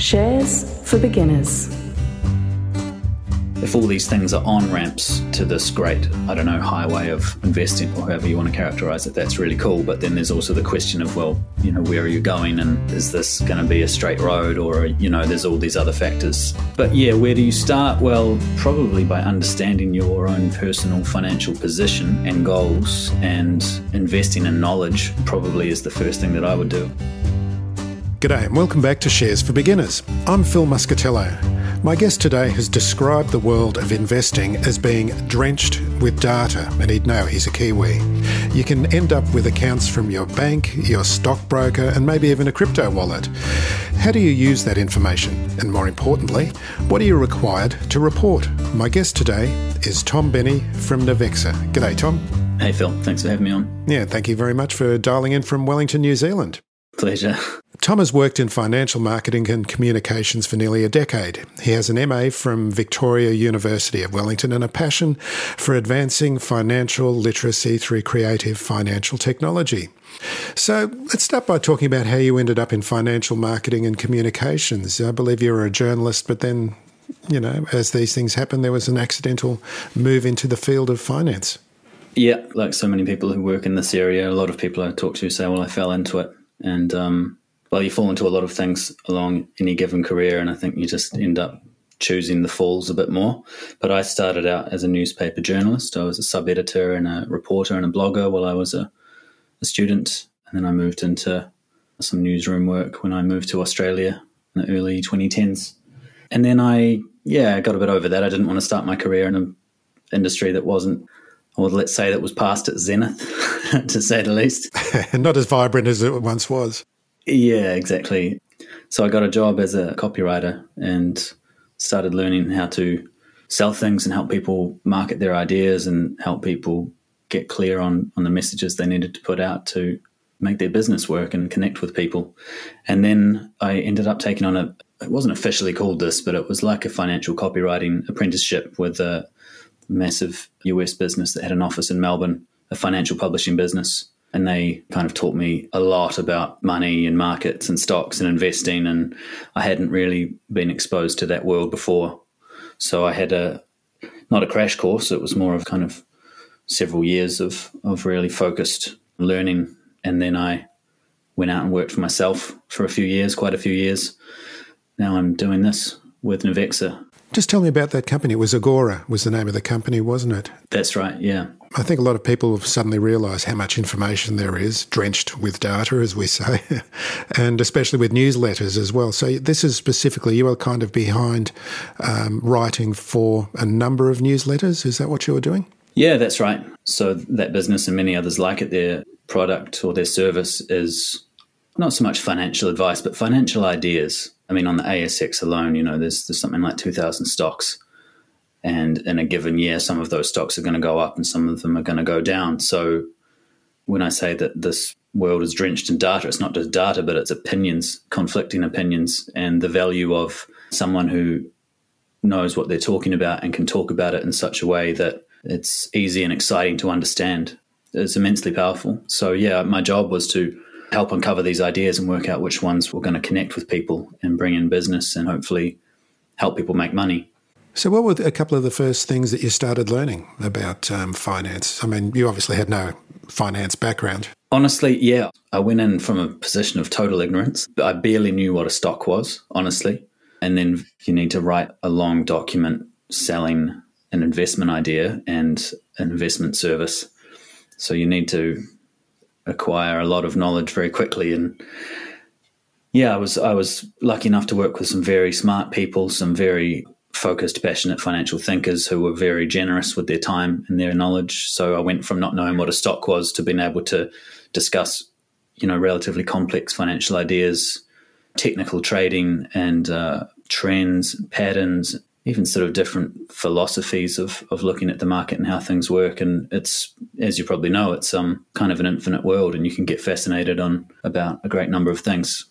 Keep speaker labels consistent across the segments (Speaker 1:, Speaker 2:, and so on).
Speaker 1: Shares for beginners.
Speaker 2: if all these things are on ramps to this great, I don't know, highway of investing or however you want to characterize it, that's really cool. But then there's also the question of, well, you know, where are you going and is this going to be a straight road or, you know, there's all these other factors. But yeah, where do you start? Well, probably by understanding your own personal financial position and goals and investing in knowledge probably is the first thing that I would do.
Speaker 3: G'day and welcome back to Shares for Beginners. I'm Phil Muscatello. My guest today has described the world of investing as being drenched with data, and he'd know he's a Kiwi. You can end up with accounts from your bank, your stockbroker, and maybe even a crypto wallet. How do you use that information? And more importantly, what are you required to report? My guest today is Tom Benny from Navexa. G'day, Tom.
Speaker 2: Hey, Phil, thanks for having me on.
Speaker 3: Yeah, thank you very much for dialing in from Wellington, New Zealand.
Speaker 2: Pleasure.
Speaker 3: Tom has worked in financial marketing and communications for nearly a decade. He has an MA from Victoria University of Wellington and a passion for advancing financial literacy through creative financial technology. So let's start by talking about how you ended up in financial marketing and communications. I believe you were a journalist, but then, you know, as these things happen, there was an accidental move into the field of finance.
Speaker 2: Yeah, like so many people who work in this area, a lot of people I talk to say, well, I fell into it. And um, well, you fall into a lot of things along any given career, and I think you just end up choosing the falls a bit more. But I started out as a newspaper journalist. I was a sub editor and a reporter and a blogger while I was a, a student, and then I moved into some newsroom work when I moved to Australia in the early 2010s. And then I, yeah, I got a bit over that. I didn't want to start my career in an industry that wasn't, or let's say that was past its zenith, to say the least.
Speaker 3: Not as vibrant as it once was.
Speaker 2: Yeah, exactly. So I got a job as a copywriter and started learning how to sell things and help people market their ideas and help people get clear on, on the messages they needed to put out to make their business work and connect with people. And then I ended up taking on a, it wasn't officially called this, but it was like a financial copywriting apprenticeship with a massive US business that had an office in Melbourne, a financial publishing business and they kind of taught me a lot about money and markets and stocks and investing and i hadn't really been exposed to that world before so i had a not a crash course it was more of kind of several years of of really focused learning and then i went out and worked for myself for a few years quite a few years now i'm doing this with Navexa.
Speaker 3: Just tell me about that company. It was Agora was the name of the company, wasn't it?
Speaker 2: That's right, yeah.
Speaker 3: I think a lot of people have suddenly realised how much information there is, drenched with data, as we say, and especially with newsletters as well. So, this is specifically, you are kind of behind um, writing for a number of newsletters. Is that what you were doing?
Speaker 2: Yeah, that's right. So, that business and many others like it, their product or their service is not so much financial advice, but financial ideas. I mean, on the ASX alone, you know, there's, there's something like 2,000 stocks and in a given year, some of those stocks are going to go up and some of them are going to go down. So when I say that this world is drenched in data, it's not just data, but it's opinions, conflicting opinions, and the value of someone who knows what they're talking about and can talk about it in such a way that it's easy and exciting to understand is immensely powerful. So, yeah, my job was to help uncover these ideas and work out which ones were going to connect with people and bring in business and hopefully help people make money.
Speaker 3: So, what were a couple of the first things that you started learning about um, finance? I mean, you obviously had no finance background.
Speaker 2: Honestly, yeah. I went in from a position of total ignorance. I barely knew what a stock was, honestly. And then you need to write a long document selling an investment idea and an investment service. So you need to acquire a lot of knowledge very quickly and yeah, I was I was lucky enough to work with some very smart people, some very focused, passionate financial thinkers who were very generous with their time and their knowledge. So I went from not knowing what a stock was to being able to discuss you know, relatively complex financial ideas, technical trading, and uh, trends, patterns, even sort of different philosophies of, of looking at the market and how things work. And it's, as you probably know, it's um, kind of an infinite world and you can get fascinated on about a great number of things.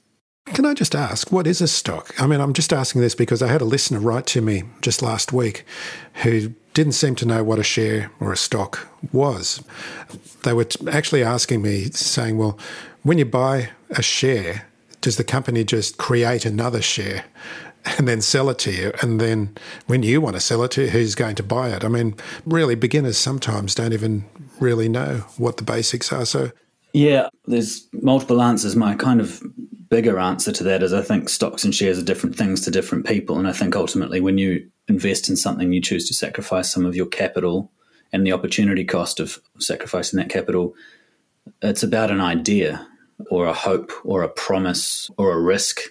Speaker 3: Can I just ask, what is a stock? I mean, I'm just asking this because I had a listener write to me just last week who didn't seem to know what a share or a stock was. They were actually asking me, saying, well, when you buy a share, does the company just create another share? And then sell it to you. And then when you want to sell it to who's going to buy it? I mean, really, beginners sometimes don't even really know what the basics are. So,
Speaker 2: yeah, there's multiple answers. My kind of bigger answer to that is I think stocks and shares are different things to different people. And I think ultimately, when you invest in something, you choose to sacrifice some of your capital and the opportunity cost of sacrificing that capital. It's about an idea or a hope or a promise or a risk,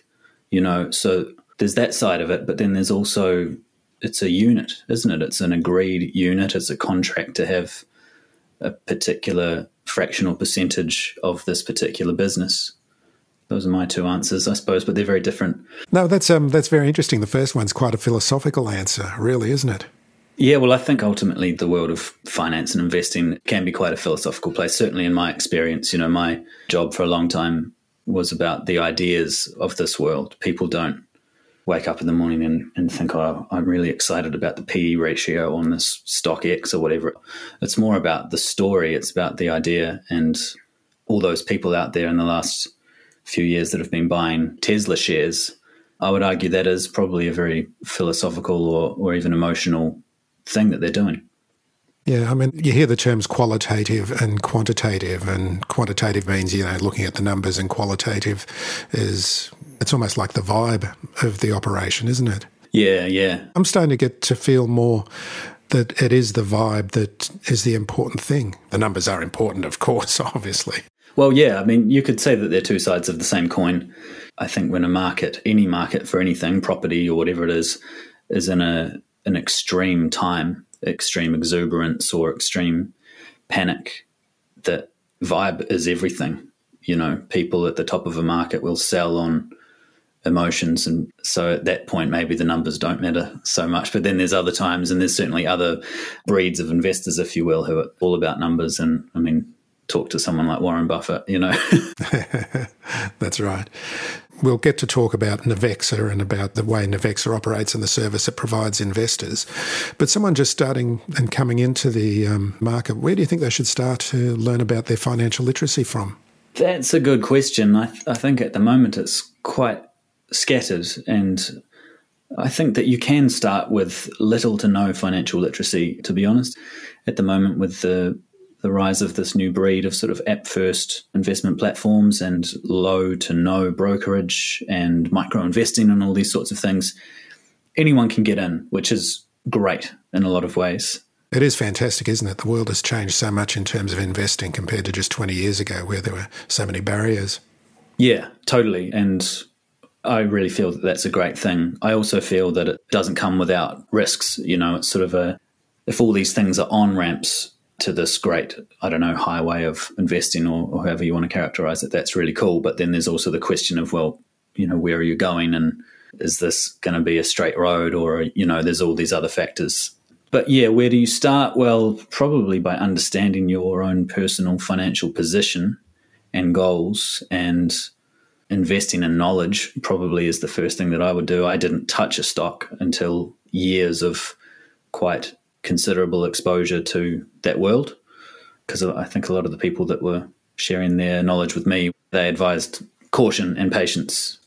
Speaker 2: you know. So there's that side of it, but then there's also it's a unit, isn't it? It's an agreed unit. It's a contract to have a particular fractional percentage of this particular business. Those are my two answers, I suppose, but they're very different.
Speaker 3: No, that's um, that's very interesting. The first one's quite a philosophical answer, really, isn't it?
Speaker 2: Yeah, well, I think ultimately the world of finance and investing can be quite a philosophical place. Certainly, in my experience, you know, my job for a long time was about the ideas of this world. People don't wake up in the morning and, and think, oh, I'm really excited about the PE ratio on this stock X or whatever. It's more about the story, it's about the idea and all those people out there in the last few years that have been buying Tesla shares. I would argue that is probably a very philosophical or, or even emotional thing that they're doing.
Speaker 3: Yeah, I mean, you hear the terms qualitative and quantitative, and quantitative means, you know, looking at the numbers, and qualitative is it's almost like the vibe of the operation, isn't it?
Speaker 2: Yeah, yeah.
Speaker 3: I'm starting to get to feel more that it is the vibe that is the important thing. The numbers are important, of course, obviously.
Speaker 2: Well, yeah, I mean, you could say that they're two sides of the same coin. I think when a market, any market for anything, property or whatever it is, is in a an extreme time, extreme exuberance or extreme panic, that vibe is everything. You know, people at the top of a market will sell on emotions. And so at that point, maybe the numbers don't matter so much. But then there's other times, and there's certainly other breeds of investors, if you will, who are all about numbers. And I mean, talk to someone like Warren Buffett, you know.
Speaker 3: That's right. We'll get to talk about Navexa and about the way Navexa operates and the service it provides investors. But someone just starting and coming into the um, market, where do you think they should start to learn about their financial literacy from?
Speaker 2: That's a good question. I, th- I think at the moment it's quite scattered and I think that you can start with little to no financial literacy, to be honest. At the moment, with the the rise of this new breed of sort of app first investment platforms and low to no brokerage and micro investing and all these sorts of things, anyone can get in, which is great in a lot of ways.
Speaker 3: It is fantastic, isn't it? The world has changed so much in terms of investing compared to just 20 years ago, where there were so many barriers.
Speaker 2: Yeah, totally. And I really feel that that's a great thing. I also feel that it doesn't come without risks. You know, it's sort of a, if all these things are on ramps to this great, I don't know, highway of investing or, or however you want to characterize it, that's really cool. But then there's also the question of, well, you know, where are you going? And is this going to be a straight road or, you know, there's all these other factors. But yeah, where do you start? Well, probably by understanding your own personal financial position and goals and investing in knowledge probably is the first thing that I would do. I didn't touch a stock until years of quite considerable exposure to that world because I think a lot of the people that were sharing their knowledge with me, they advised caution and patience.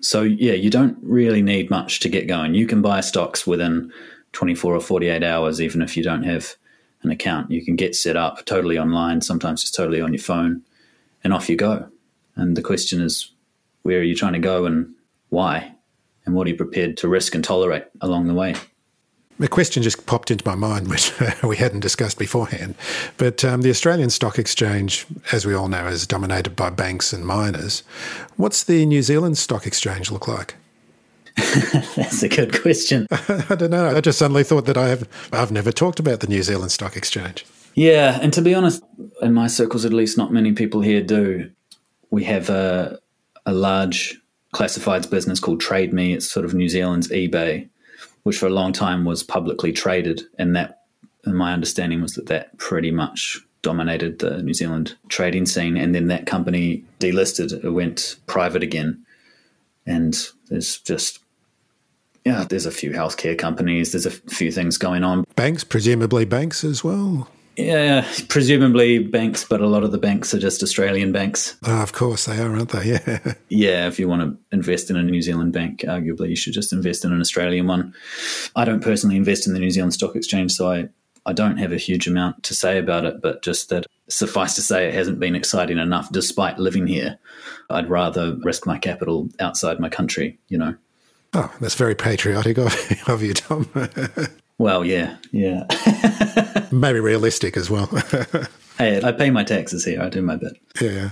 Speaker 2: So yeah, you don't really need much to get going. You can buy stocks within 24 or 48 hours even if you don't have an account. You can get set up totally online, sometimes it's totally on your phone, and off you go. And the question is, where are you trying to go and why? And what are you prepared to risk and tolerate along the way?
Speaker 3: A question just popped into my mind, which we hadn't discussed beforehand. But um, the Australian Stock Exchange, as we all know, is dominated by banks and miners. What's the New Zealand Stock Exchange look like?
Speaker 2: That's a good question.
Speaker 3: I don't know. I just suddenly thought that I have I've never talked about the New Zealand Stock Exchange.
Speaker 2: Yeah, and to be honest, in my circles at least, not many people here do. We have a, a large classifieds business called Trade Me. It's sort of New Zealand's eBay, which for a long time was publicly traded. And that, and my understanding was that that pretty much dominated the New Zealand trading scene. And then that company delisted, it went private again. And there's just, yeah, there's a few healthcare companies, there's a few things going on.
Speaker 3: Banks, presumably banks as well.
Speaker 2: Yeah, presumably banks, but a lot of the banks are just Australian banks.
Speaker 3: Oh, of course they are, aren't they? Yeah.
Speaker 2: Yeah, if you want to invest in a New Zealand bank, arguably you should just invest in an Australian one. I don't personally invest in the New Zealand Stock Exchange, so I, I don't have a huge amount to say about it, but just that suffice to say, it hasn't been exciting enough despite living here. I'd rather risk my capital outside my country, you know.
Speaker 3: Oh, that's very patriotic of, of you, Tom.
Speaker 2: Well, yeah, yeah.
Speaker 3: Maybe realistic as well.
Speaker 2: hey, I pay my taxes here. I do my bit.
Speaker 3: Yeah.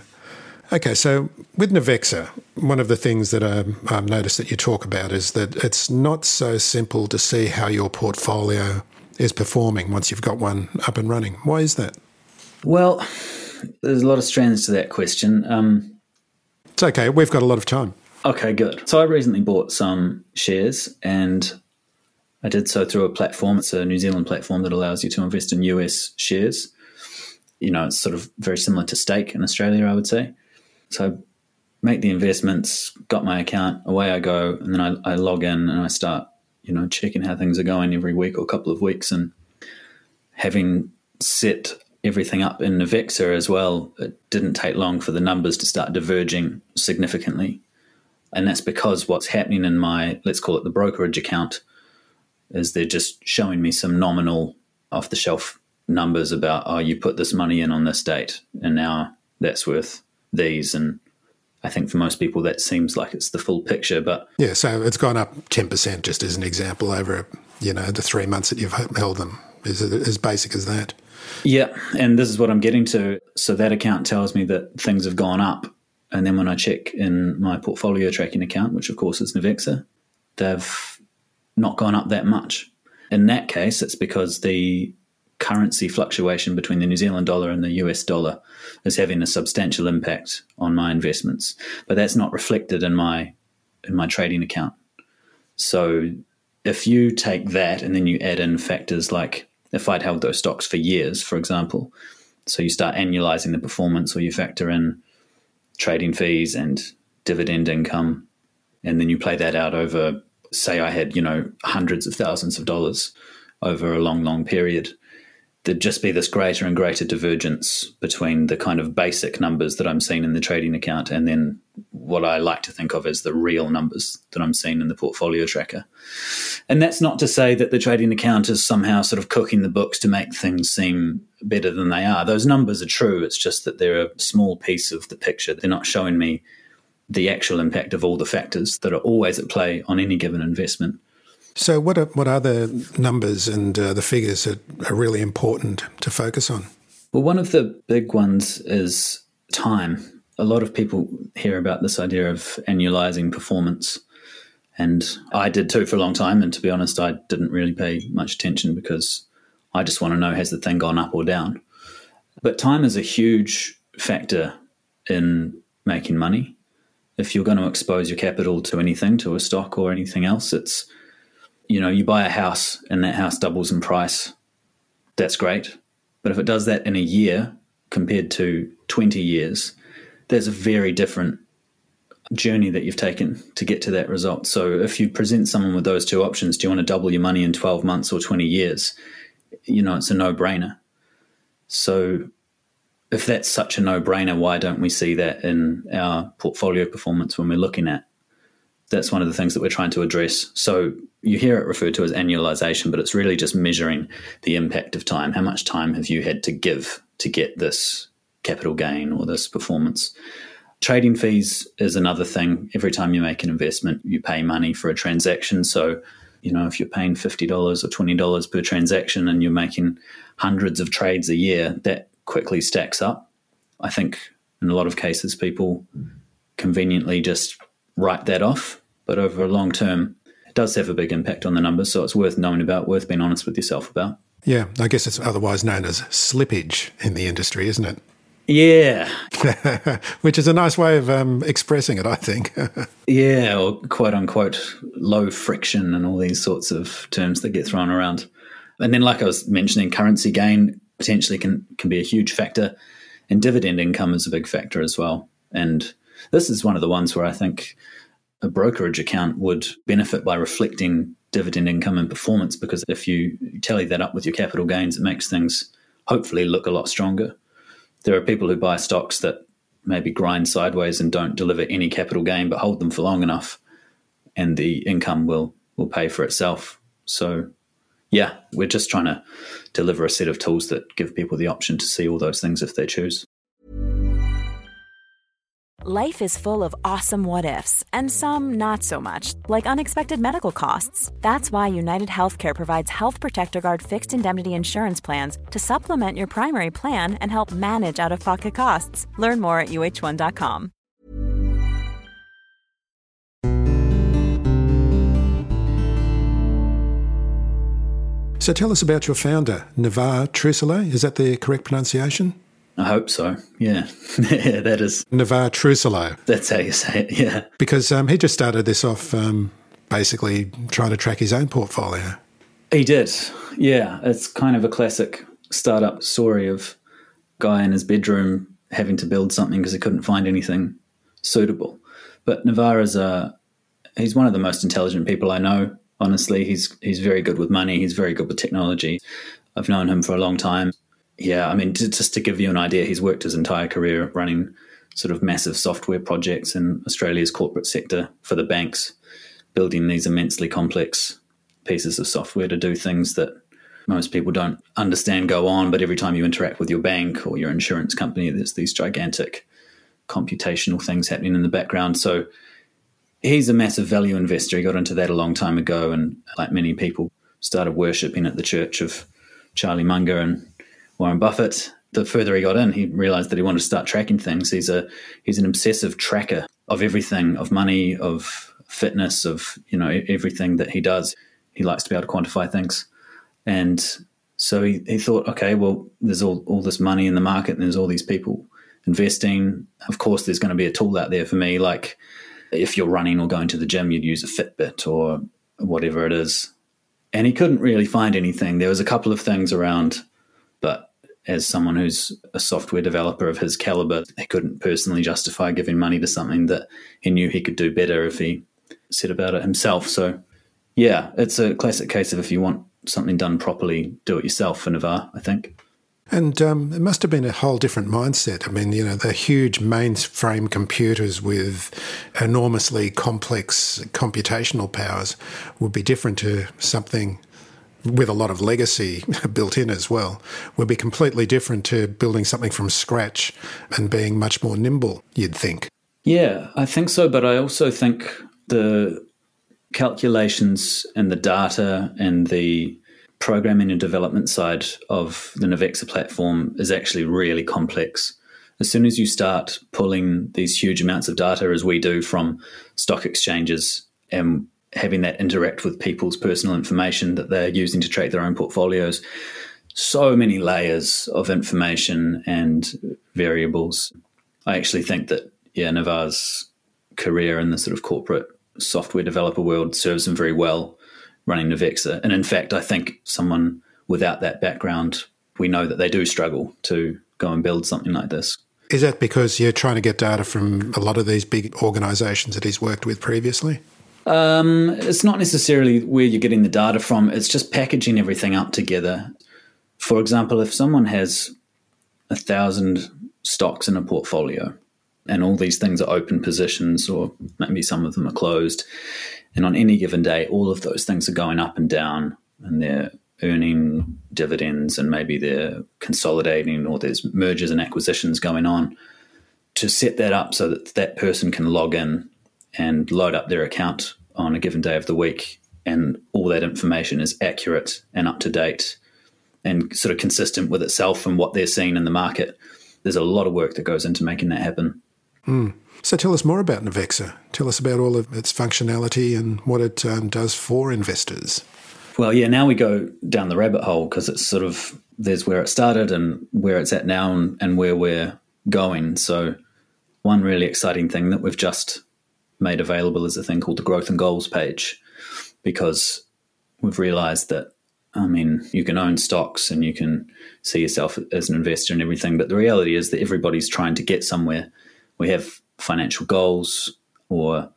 Speaker 3: Okay, so with Navexa, one of the things that um, I've noticed that you talk about is that it's not so simple to see how your portfolio is performing once you've got one up and running. Why is that?
Speaker 2: Well, there's a lot of strands to that question. Um,
Speaker 3: it's okay. We've got a lot of time.
Speaker 2: Okay, good. So I recently bought some shares and I did so through a platform. It's a New Zealand platform that allows you to invest in US shares. You know, it's sort of very similar to Stake in Australia, I would say. So I make the investments, got my account, away I go, and then I, I log in and I start, you know, checking how things are going every week or couple of weeks. And having set everything up in Navexa as well, it didn't take long for the numbers to start diverging significantly. And that's because what's happening in my, let's call it the brokerage account, is they're just showing me some nominal off the shelf numbers about oh you put this money in on this date and now that's worth these. And I think for most people that seems like it's the full picture but
Speaker 3: yeah so it's gone up 10% just as an example over you know the 3 months that you've held them is as basic as that.
Speaker 2: Yeah and this is what I'm getting to. So that account tells me that things have gone up and then when I check in my portfolio tracking account which of course is Navexa they've not gone up that much. In that case, it's because the currency fluctuation between the New Zealand dollar and the US dollar is having a substantial impact on my investments. But that's not reflected in my in my trading account. So if you take that and then you add in factors like if I'd held those stocks for years, for example, so you start annualizing the performance or you factor in trading fees and dividend income, and then you play that out over say I had, you know, hundreds of thousands of dollars over a long, long period, there'd just be this greater and greater divergence between the kind of basic numbers that I'm seeing in the trading account and then what I like to think of as the real numbers that I'm seeing in the portfolio tracker. And that's not to say that the trading account is somehow sort of cooking the books to make things seem better than they are. Those numbers are true. It's just that they're a small piece of the picture. They're not showing me the actual impact of all the factors that are always at play on any given investment.
Speaker 3: So, what are, what are the numbers and uh, the figures that are really important to focus on?
Speaker 2: Well, one of the big ones is time. A lot of people hear about this idea of annualizing performance. And I did too for a long time. And to be honest, I didn't really pay much attention because I just want to know has the thing gone up or down. But time is a huge factor in making money if you're going to expose your capital to anything, to a stock or anything else, it's, you know, you buy a house and that house doubles in price. That's great. But if it does that in a year compared to 20 years, there's a very different journey that you've taken to get to that result. So if you present someone with those two options, do you want to double your money in 12 months or 20 years? You know, it's a no brainer. So if that's such a no brainer, why don't we see that in our portfolio performance when we're looking at? That's one of the things that we're trying to address. So you hear it referred to as annualization, but it's really just measuring the impact of time. How much time have you had to give to get this capital gain or this performance? Trading fees is another thing. Every time you make an investment, you pay money for a transaction. So, you know, if you're paying $50 or $20 per transaction and you're making hundreds of trades a year, that quickly stacks up. I think in a lot of cases, people conveniently just write that off. But over a long term, it does have a big impact on the numbers. So it's worth knowing about, worth being honest with yourself about.
Speaker 3: Yeah, I guess it's otherwise known as slippage in the industry, isn't it?
Speaker 2: Yeah,
Speaker 3: which is a nice way of um, expressing it, I think.
Speaker 2: yeah, or quote unquote low friction and all these sorts of terms that get thrown around. And then, like I was mentioning, currency gain potentially can can be a huge factor, and dividend income is a big factor as well. And this is one of the ones where I think a brokerage account would benefit by reflecting dividend income and performance because if you tally that up with your capital gains, it makes things hopefully look a lot stronger. There are people who buy stocks that maybe grind sideways and don't deliver any capital gain, but hold them for long enough, and the income will will pay for itself. So, yeah, we're just trying to deliver a set of tools that give people the option to see all those things if they choose.
Speaker 4: Life is full of awesome what ifs, and some not so much, like unexpected medical costs. That's why United Healthcare provides Health Protector Guard fixed indemnity insurance plans to supplement your primary plan and help manage out of pocket costs. Learn more at uhone.com.
Speaker 3: So tell us about your founder, Navarre Trusler. Is that the correct pronunciation?
Speaker 2: I hope so. Yeah, yeah, that is
Speaker 3: Navarre Trusler.
Speaker 2: That's how you say it. Yeah,
Speaker 3: because um, he just started this off um, basically trying to track his own portfolio.
Speaker 2: He did. Yeah, it's kind of a classic startup story of guy in his bedroom having to build something because he couldn't find anything suitable. But Navarre is a he's one of the most intelligent people I know. Honestly, he's he's very good with money. He's very good with technology. I've known him for a long time. Yeah, I mean, just to give you an idea, he's worked his entire career running sort of massive software projects in Australia's corporate sector for the banks, building these immensely complex pieces of software to do things that most people don't understand go on. But every time you interact with your bank or your insurance company, there's these gigantic computational things happening in the background. So he's a massive value investor. He got into that a long time ago, and like many people, started worshipping at the church of Charlie Munger and Warren Buffett, the further he got in, he realized that he wanted to start tracking things. He's a he's an obsessive tracker of everything, of money, of fitness, of you know everything that he does. He likes to be able to quantify things, and so he, he thought, okay, well, there's all all this money in the market, and there's all these people investing. Of course, there's going to be a tool out there for me, like if you're running or going to the gym, you'd use a Fitbit or whatever it is. And he couldn't really find anything. There was a couple of things around, but as someone who's a software developer of his caliber, he couldn't personally justify giving money to something that he knew he could do better if he set about it himself. So, yeah, it's a classic case of if you want something done properly, do it yourself for Navarre, I think.
Speaker 3: And um, it must have been a whole different mindset. I mean, you know, the huge mainframe computers with enormously complex computational powers would be different to something with a lot of legacy built in as well, would be completely different to building something from scratch and being much more nimble, you'd think.
Speaker 2: Yeah, I think so. But I also think the calculations and the data and the programming and development side of the Navexa platform is actually really complex. As soon as you start pulling these huge amounts of data, as we do from stock exchanges, and having that interact with people's personal information that they're using to track their own portfolios. So many layers of information and variables. I actually think that, yeah, Navarre's career in the sort of corporate software developer world serves him very well running Navexa. And in fact, I think someone without that background, we know that they do struggle to go and build something like this.
Speaker 3: Is that because you're trying to get data from a lot of these big organizations that he's worked with previously?
Speaker 2: Um, it's not necessarily where you're getting the data from, it's just packaging everything up together. For example, if someone has a thousand stocks in a portfolio and all these things are open positions, or maybe some of them are closed, and on any given day, all of those things are going up and down and they're earning dividends and maybe they're consolidating or there's mergers and acquisitions going on. To set that up so that that person can log in and load up their account on a given day of the week, and all that information is accurate and up to date and sort of consistent with itself and what they're seeing in the market. There's a lot of work that goes into making that happen.
Speaker 3: Mm. So tell us more about Navexa. Tell us about all of its functionality and what it um, does for investors.
Speaker 2: Well, yeah, now we go down the rabbit hole because it's sort of there's where it started and where it's at now and, and where we're going. So, one really exciting thing that we've just made available is a thing called the growth and goals page because we've realized that I mean, you can own stocks and you can see yourself as an investor and everything, but the reality is that everybody's trying to get somewhere. We have financial goals, or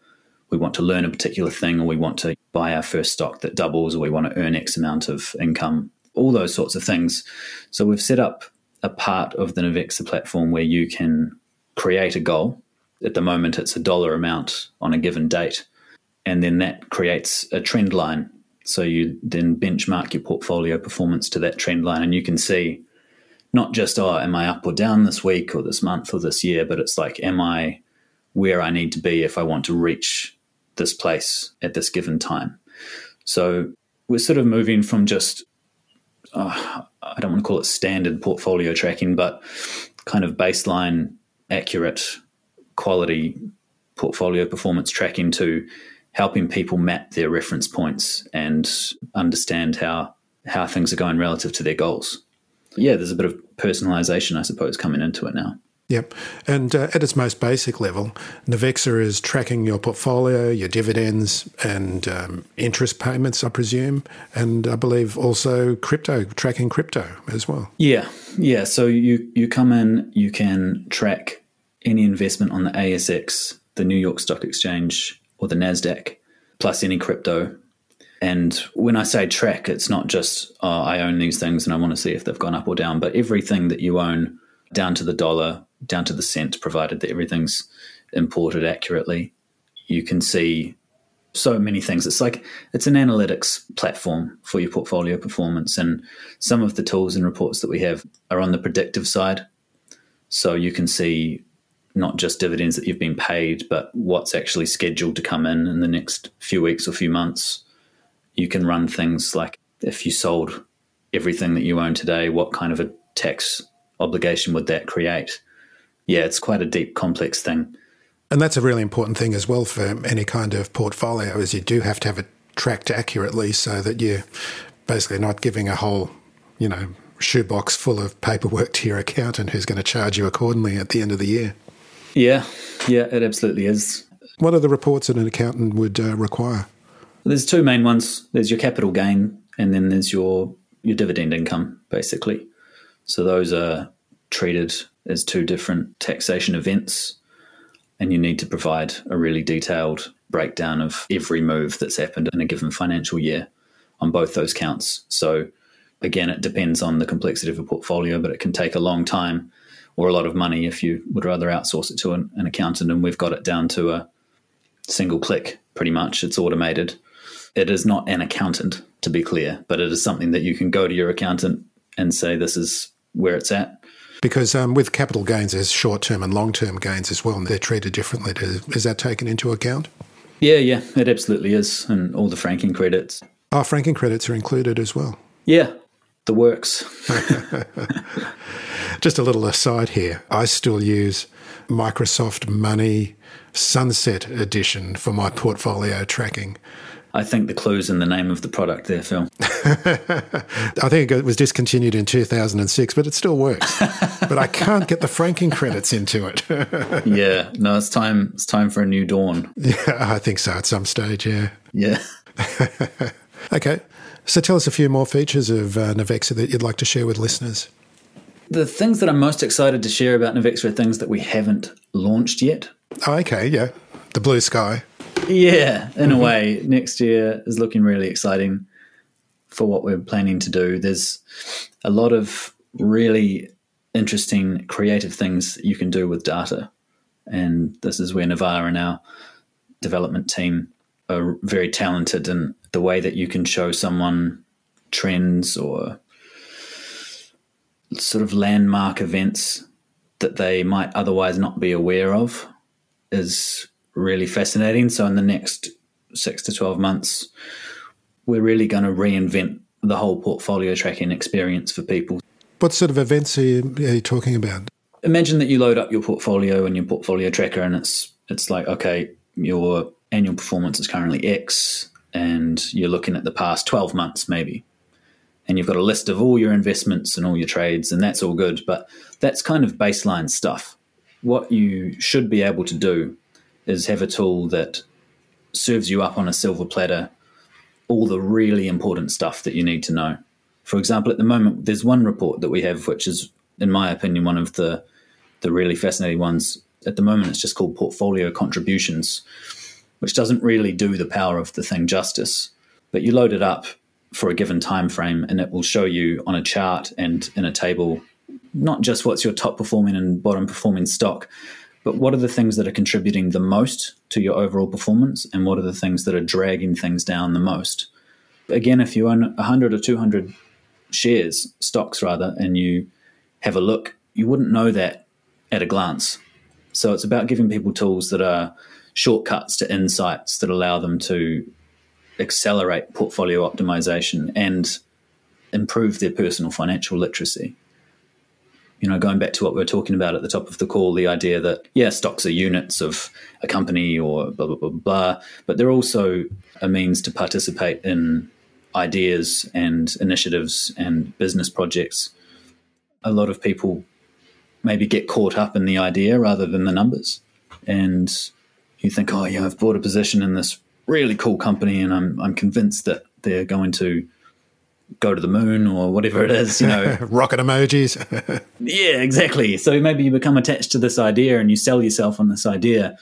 Speaker 2: we want to learn a particular thing, or we want to buy our first stock that doubles, or we want to earn X amount of income, all those sorts of things. So we've set up a part of the Navexa platform where you can create a goal. At the moment, it's a dollar amount on a given date. And then that creates a trend line so you then benchmark your portfolio performance to that trend line, and you can see not just, oh, am I up or down this week or this month or this year, but it's like, am I where I need to be if I want to reach this place at this given time? So we're sort of moving from just, uh, I don't want to call it standard portfolio tracking, but kind of baseline, accurate, quality portfolio performance tracking to helping people map their reference points and understand how how things are going relative to their goals. Yeah, there's a bit of personalization, I suppose, coming into it now.
Speaker 3: Yep. And uh, at its most basic level, Navexa is tracking your portfolio, your dividends, and um, interest payments, I presume. And I believe also crypto, tracking crypto as well.
Speaker 2: Yeah. Yeah. So you, you come in, you can track any investment on the ASX, the New York Stock Exchange, or the NASDAQ, plus any crypto. And when I say track, it's not just, oh, I own these things and I want to see if they've gone up or down, but everything that you own, down to the dollar, down to the cent, provided that everything's imported accurately, you can see so many things. It's like it's an analytics platform for your portfolio performance. And some of the tools and reports that we have are on the predictive side. So you can see not just dividends that you've been paid, but what's actually scheduled to come in in the next few weeks or few months. You can run things like if you sold everything that you own today, what kind of a tax obligation would that create? Yeah, it's quite a deep, complex thing.
Speaker 3: And that's a really important thing as well for any kind of portfolio, is you do have to have it tracked accurately so that you're basically not giving a whole, you know, shoebox full of paperwork to your accountant who's going to charge you accordingly at the end of the year.
Speaker 2: Yeah, yeah, it absolutely is.
Speaker 3: What are the reports that an accountant would uh, require?
Speaker 2: There's two main ones. There's your capital gain, and then there's your your dividend income, basically. So those are treated as two different taxation events, and you need to provide a really detailed breakdown of every move that's happened in a given financial year on both those counts. So again, it depends on the complexity of a portfolio, but it can take a long time or a lot of money if you would rather outsource it to an, an accountant. And we've got it down to a single click, pretty much. It's automated. It is not an accountant, to be clear, but it is something that you can go to your accountant and say, this is where it's at.
Speaker 3: Because um, with capital gains, there's short term and long term gains as well, and they're treated differently. Is that taken into account?
Speaker 2: Yeah, yeah, it absolutely is. And all the franking credits.
Speaker 3: Oh, franking credits are included as well.
Speaker 2: Yeah, the works.
Speaker 3: Just a little aside here. I still use Microsoft Money Sunset Edition for my portfolio tracking.
Speaker 2: I think the clue's in the name of the product there, Phil.
Speaker 3: I think it was discontinued in 2006, but it still works. but I can't get the franking credits into it.
Speaker 2: yeah, no, it's time. It's time for a new dawn.
Speaker 3: Yeah, I think so. At some stage, yeah.
Speaker 2: Yeah.
Speaker 3: okay, so tell us a few more features of uh, Navexa that you'd like to share with listeners.
Speaker 2: The things that I'm most excited to share about Navexa are things that we haven't launched yet.
Speaker 3: Oh, okay, yeah. The blue sky.
Speaker 2: Yeah, in a way. Next year is looking really exciting for what we're planning to do. There's a lot of really interesting, creative things you can do with data. And this is where Navarre and our development team are very talented in the way that you can show someone trends or sort of landmark events that they might otherwise not be aware of is really fascinating. So, in the next six to 12 months, we're really going to reinvent the whole portfolio tracking experience for people.
Speaker 3: What sort of events are you, are you talking about?
Speaker 2: Imagine that you load up your portfolio and your portfolio tracker, and it's it's like okay, your annual performance is currently X, and you're looking at the past 12 months maybe and you've got a list of all your investments and all your trades and that's all good but that's kind of baseline stuff what you should be able to do is have a tool that serves you up on a silver platter all the really important stuff that you need to know. For example, at the moment, there's one report that we have, which is, in my opinion, one of the the really fascinating ones. At the moment, it's just called portfolio contributions, which doesn't really do the power of the thing justice. But you load it up for a given time frame, and it will show you on a chart and in a table not just what's your top performing and bottom performing stock, but what are the things that are contributing the most to your overall performance and what are the things that are dragging things down the most? Again if you own 100 or 200 shares stocks rather and you have a look you wouldn't know that at a glance. So it's about giving people tools that are shortcuts to insights that allow them to accelerate portfolio optimization and improve their personal financial literacy you know, going back to what we were talking about at the top of the call, the idea that, yeah, stocks are units of a company or blah, blah, blah, blah, but they're also a means to participate in ideas and initiatives and business projects. A lot of people maybe get caught up in the idea rather than the numbers. And you think, oh, yeah, I've bought a position in this really cool company and I'm, I'm convinced that they're going to go to the moon or whatever it is, you know.
Speaker 3: Rocket emojis.
Speaker 2: yeah, exactly. So maybe you become attached to this idea and you sell yourself on this idea,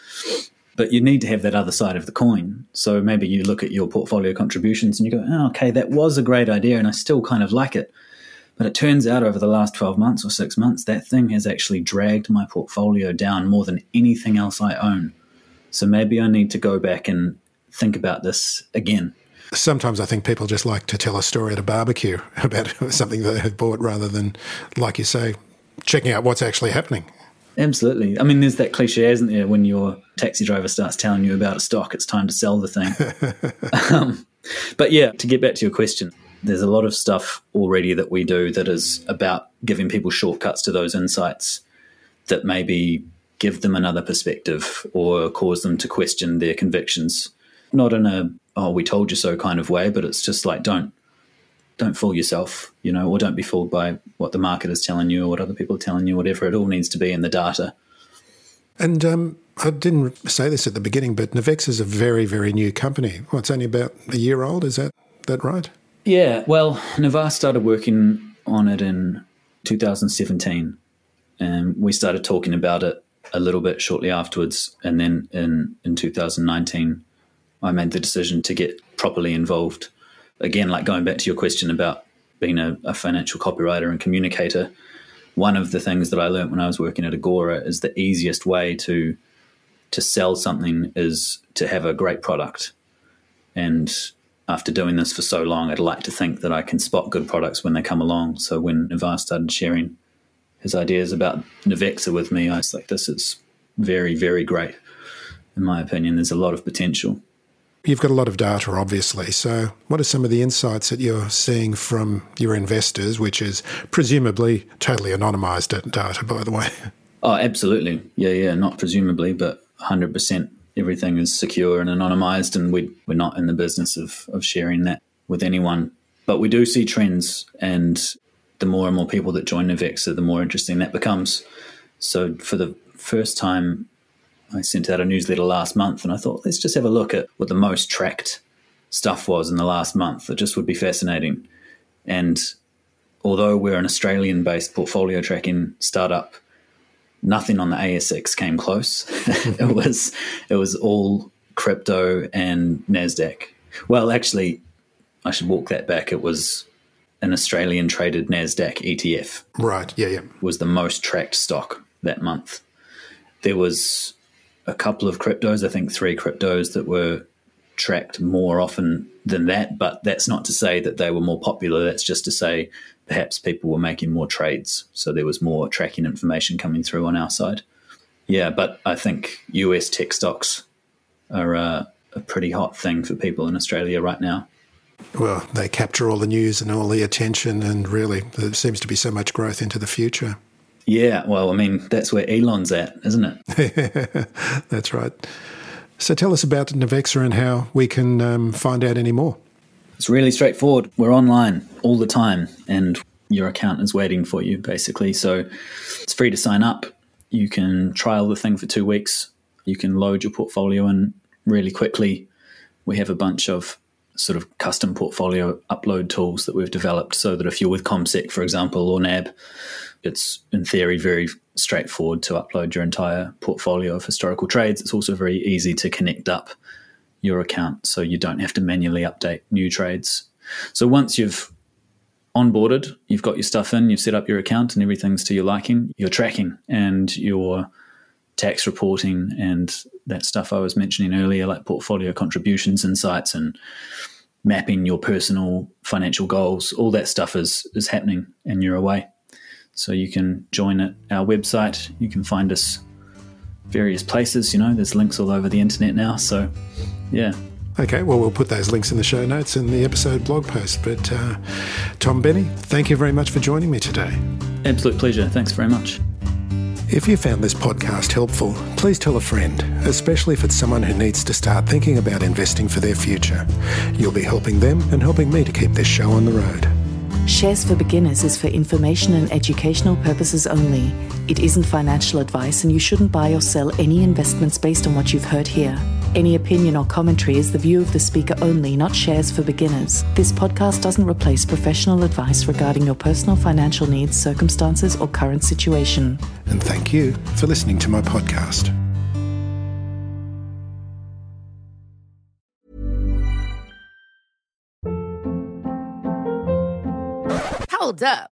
Speaker 2: but you need to have that other side of the coin. So maybe you look at your portfolio contributions and you go, oh, okay, that was a great idea and I still kind of like it. But it turns out over the last 12 months or six months, that thing has actually dragged my portfolio down more than anything else I own. So maybe I need to go back and think about this again
Speaker 3: sometimes I think people just like to tell a story at a barbecue about something they have bought rather than, like you say, checking out what's actually happening.
Speaker 2: Absolutely. I mean, there's that cliche, isn't there? When your taxi driver starts telling you about a stock, it's time to sell the thing. um, but yeah, to get back to your question, there's a lot of stuff already that we do that is about giving people shortcuts to those insights that maybe give them another perspective or cause them to question their convictions. Not in a oh we told you so kind of way but it's just like don't don't fool yourself you know or don't be fooled by what the market is telling you or what other people are telling you whatever it all needs to be in the data
Speaker 3: and um, I didn't say this at the beginning, but Navex is a very, very new company. Well, it's only about a year old. Is that that right?
Speaker 2: Yeah. Well, Navarre started working on it in 2017, and we started talking about it a little bit shortly afterwards. And then in in 2019, I made the decision to get properly involved. Again, like going back to your question about being a, a financial copywriter and communicator, one of the things that I learned when I was working at Agora is the easiest way to to sell something is to have a great product. And after doing this for so long, I'd like to think that I can spot good products when they come along. So when Navarre started sharing his ideas about Navexa with me, I was like, this is very, very great. In my opinion, there's a lot of potential.
Speaker 3: You've got a lot of data, obviously. So, what are some of the insights that you're seeing from your investors, which is presumably totally anonymized data, by the way?
Speaker 2: Oh, absolutely. Yeah, yeah, not presumably, but 100%. Everything is secure and anonymized, and we, we're not in the business of, of sharing that with anyone. But we do see trends, and the more and more people that join Navexa, the more interesting that becomes. So, for the first time I sent out a newsletter last month and I thought, let's just have a look at what the most tracked stuff was in the last month. It just would be fascinating. And although we're an Australian based portfolio tracking startup, nothing on the ASX came close. it was it was all crypto and Nasdaq. Well, actually, I should walk that back. It was an Australian traded Nasdaq ETF.
Speaker 3: Right. Yeah. Yeah.
Speaker 2: Was the most tracked stock that month. There was a couple of cryptos, I think three cryptos that were tracked more often than that. But that's not to say that they were more popular. That's just to say perhaps people were making more trades. So there was more tracking information coming through on our side. Yeah, but I think US tech stocks are a, a pretty hot thing for people in Australia right now.
Speaker 3: Well, they capture all the news and all the attention, and really, there seems to be so much growth into the future.
Speaker 2: Yeah, well, I mean, that's where Elon's at, isn't it?
Speaker 3: that's right. So tell us about Navexa and how we can um, find out any more.
Speaker 2: It's really straightforward. We're online all the time, and your account is waiting for you, basically. So it's free to sign up. You can trial the thing for two weeks. You can load your portfolio in really quickly. We have a bunch of sort of custom portfolio upload tools that we've developed so that if you're with CommSec, for example, or NAB, it's in theory very straightforward to upload your entire portfolio of historical trades. It's also very easy to connect up your account so you don't have to manually update new trades. So once you've onboarded, you've got your stuff in, you've set up your account and everything's to your liking, you're tracking and your tax reporting and that stuff I was mentioning earlier, like portfolio contributions insights and mapping your personal financial goals, all that stuff is is happening and you're away. So you can join at our website. You can find us various places. You know, there's links all over the internet now. So, yeah.
Speaker 3: Okay, well, we'll put those links in the show notes in the episode blog post. But uh, Tom Benny, thank you very much for joining me today.
Speaker 2: Absolute pleasure. Thanks very much.
Speaker 3: If you found this podcast helpful, please tell a friend, especially if it's someone who needs to start thinking about investing for their future. You'll be helping them and helping me to keep this show on the road.
Speaker 1: Shares for Beginners is for information and educational purposes only. It isn't financial advice, and you shouldn't buy or sell any investments based on what you've heard here. Any opinion or commentary is the view of the speaker only, not shares for beginners. This podcast doesn't replace professional advice regarding your personal financial needs, circumstances, or current situation.
Speaker 3: And thank you for listening to my podcast.
Speaker 5: Hold up.